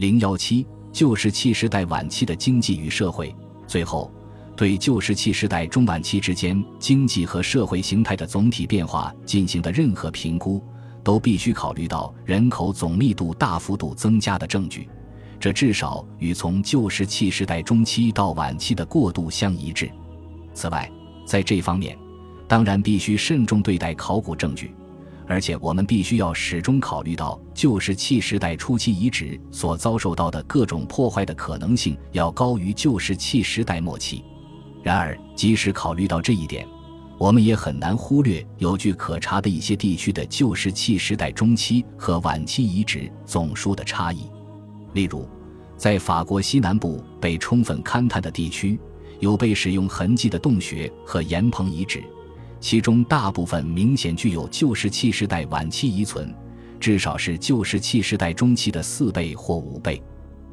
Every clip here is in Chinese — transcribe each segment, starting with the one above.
零幺七旧石器时代晚期的经济与社会。最后，对旧石器时代中晚期之间经济和社会形态的总体变化进行的任何评估，都必须考虑到人口总密度大幅度增加的证据。这至少与从旧石器时代中期到晚期的过渡相一致。此外，在这方面，当然必须慎重对待考古证据。而且我们必须要始终考虑到旧石器时代初期遗址所遭受到的各种破坏的可能性要高于旧石器时代末期。然而，即使考虑到这一点，我们也很难忽略有据可查的一些地区的旧石器时代中期和晚期遗址总数的差异。例如，在法国西南部被充分勘探的地区，有被使用痕迹的洞穴和岩棚遗址。其中大部分明显具有旧石器时代晚期遗存，至少是旧石器时代中期的四倍或五倍。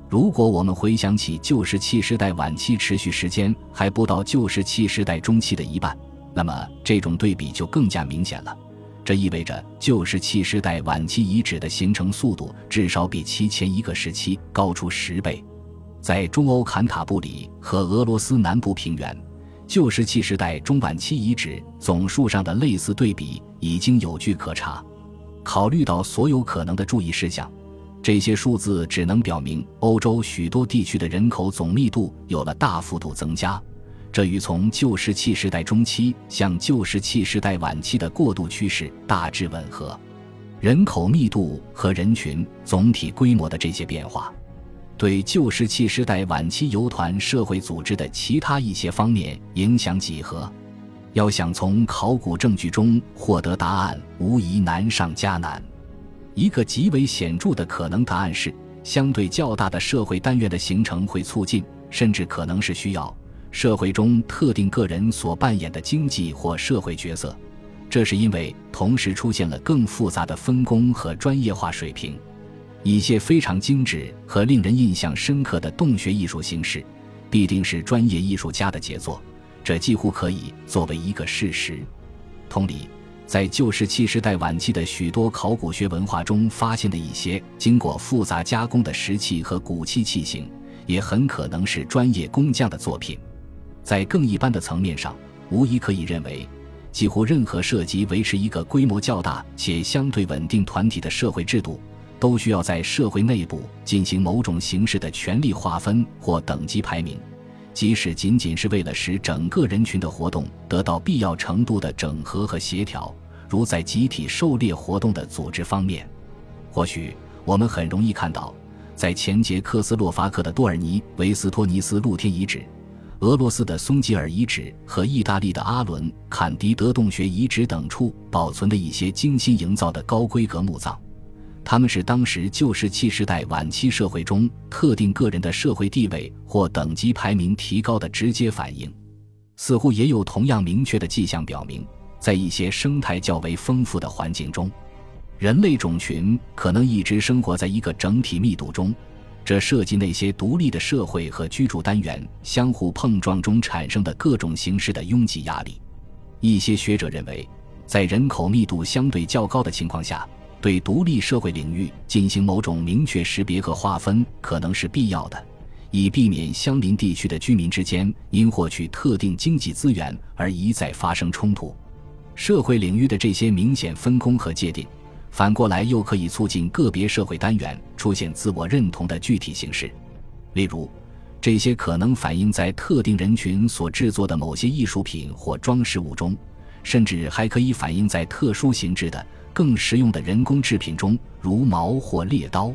如果我们回想起旧石器时代晚期持续时间还不到旧石器时代中期的一半，那么这种对比就更加明显了。这意味着旧石器时代晚期遗址的形成速度至少比其前一个时期高出十倍。在中欧坎塔布里和俄罗斯南部平原。旧石器时代中晚期遗址总数上的类似对比已经有据可查。考虑到所有可能的注意事项，这些数字只能表明欧洲许多地区的人口总密度有了大幅度增加，这与从旧石器时代中期向旧石器时代晚期的过渡趋势大致吻合。人口密度和人群总体规模的这些变化。对旧石器时代晚期游团社会组织的其他一些方面影响几何？要想从考古证据中获得答案，无疑难上加难。一个极为显著的可能答案是，相对较大的社会单元的形成会促进，甚至可能是需要社会中特定个人所扮演的经济或社会角色。这是因为同时出现了更复杂的分工和专业化水平。一些非常精致和令人印象深刻的洞穴艺术形式，必定是专业艺术家的杰作，这几乎可以作为一个事实。同理，在旧石器时代晚期的许多考古学文化中发现的一些经过复杂加工的石器和骨器器型，也很可能是专业工匠的作品。在更一般的层面上，无疑可以认为，几乎任何涉及维持一个规模较大且相对稳定团体的社会制度。都需要在社会内部进行某种形式的权力划分或等级排名，即使仅仅是为了使整个人群的活动得到必要程度的整合和协调，如在集体狩猎活动的组织方面。或许我们很容易看到，在前捷克斯洛伐克的多尔尼维斯托尼斯露天遗址、俄罗斯的松吉尔遗址和意大利的阿伦坎迪德洞穴遗址等处保存的一些精心营造的高规格墓葬。他们是当时旧石器时代晚期社会中特定个人的社会地位或等级排名提高的直接反应。似乎也有同样明确的迹象表明，在一些生态较为丰富的环境中，人类种群可能一直生活在一个整体密度中。这涉及那些独立的社会和居住单元相互碰撞中产生的各种形式的拥挤压力。一些学者认为，在人口密度相对较高的情况下。对独立社会领域进行某种明确识别和划分可能是必要的，以避免相邻地区的居民之间因获取特定经济资源而一再发生冲突。社会领域的这些明显分工和界定，反过来又可以促进个别社会单元出现自我认同的具体形式。例如，这些可能反映在特定人群所制作的某些艺术品或装饰物中，甚至还可以反映在特殊形制的。更实用的人工制品中，如矛或猎刀。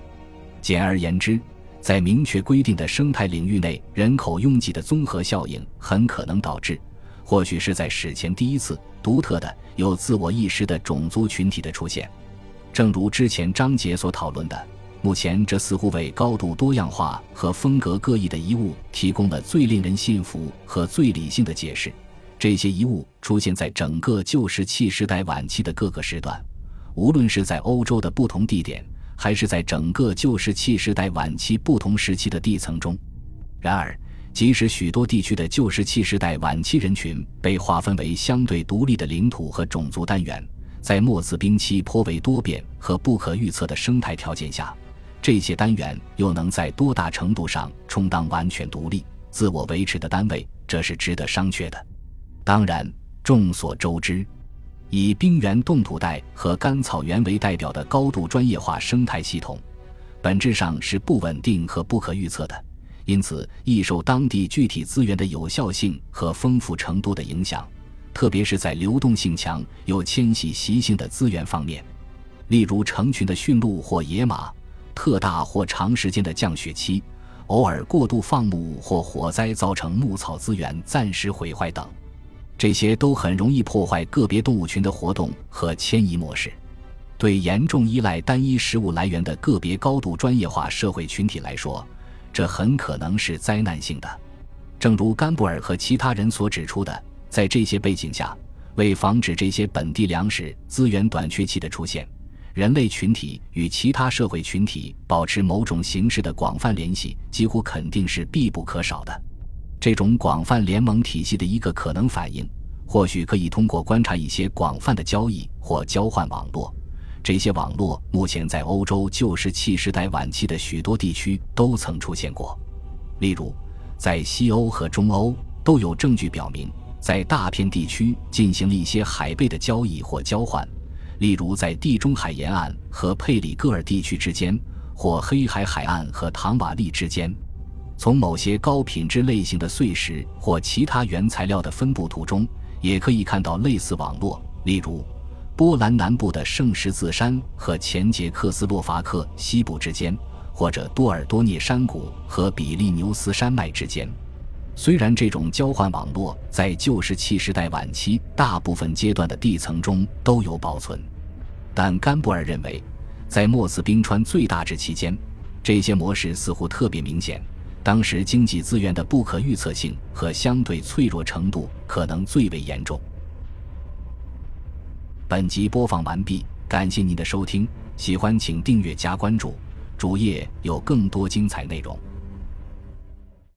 简而言之，在明确规定的生态领域内，人口拥挤的综合效应很可能导致，或许是在史前第一次独特的有自我意识的种族群体的出现。正如之前章节所讨论的，目前这似乎为高度多样化和风格各异的遗物提供了最令人信服和最理性的解释。这些遗物出现在整个旧石器时代晚期的各个时段。无论是在欧洲的不同地点，还是在整个旧石器时代晚期不同时期的地层中，然而，即使许多地区的旧石器时代晚期人群被划分为相对独立的领土和种族单元，在末次冰期颇为多变和不可预测的生态条件下，这些单元又能在多大程度上充当完全独立、自我维持的单位，这是值得商榷的。当然，众所周知，以冰原冻土带和干草原为代表的高度专业化生态系统，本质上是不稳定和不可预测的，因此易受当地具体资源的有效性和丰富程度的影响，特别是在流动性强、有迁徙习性的资源方面，例如成群的驯鹿或野马。特大或长时间的降雪期，偶尔过度放牧或火灾造成牧草资源暂时毁坏等，这些都很容易破坏个别动物群的活动和迁移模式。对严重依赖单一食物来源的个别高度专业化社会群体来说，这很可能是灾难性的。正如甘布尔和其他人所指出的，在这些背景下，为防止这些本地粮食资源短缺期的出现。人类群体与其他社会群体保持某种形式的广泛联系，几乎肯定是必不可少的。这种广泛联盟体系的一个可能反应，或许可以通过观察一些广泛的交易或交换网络。这些网络目前在欧洲旧石器时代晚期的许多地区都曾出现过。例如，在西欧和中欧都有证据表明，在大片地区进行了一些海贝的交易或交换。例如，在地中海沿岸和佩里戈尔地区之间，或黑海海岸和唐瓦利之间，从某些高品质类型的碎石或其他原材料的分布图中，也可以看到类似网络。例如，波兰南部的圣十字山和前捷克斯洛伐克西部之间，或者多尔多涅山谷和比利牛斯山脉之间。虽然这种交换网络在旧石器时代晚期大部分阶段的地层中都有保存。但甘布尔认为，在莫斯冰川最大值期间，这些模式似乎特别明显。当时经济资源的不可预测性和相对脆弱程度可能最为严重。本集播放完毕，感谢您的收听，喜欢请订阅加关注，主页有更多精彩内容。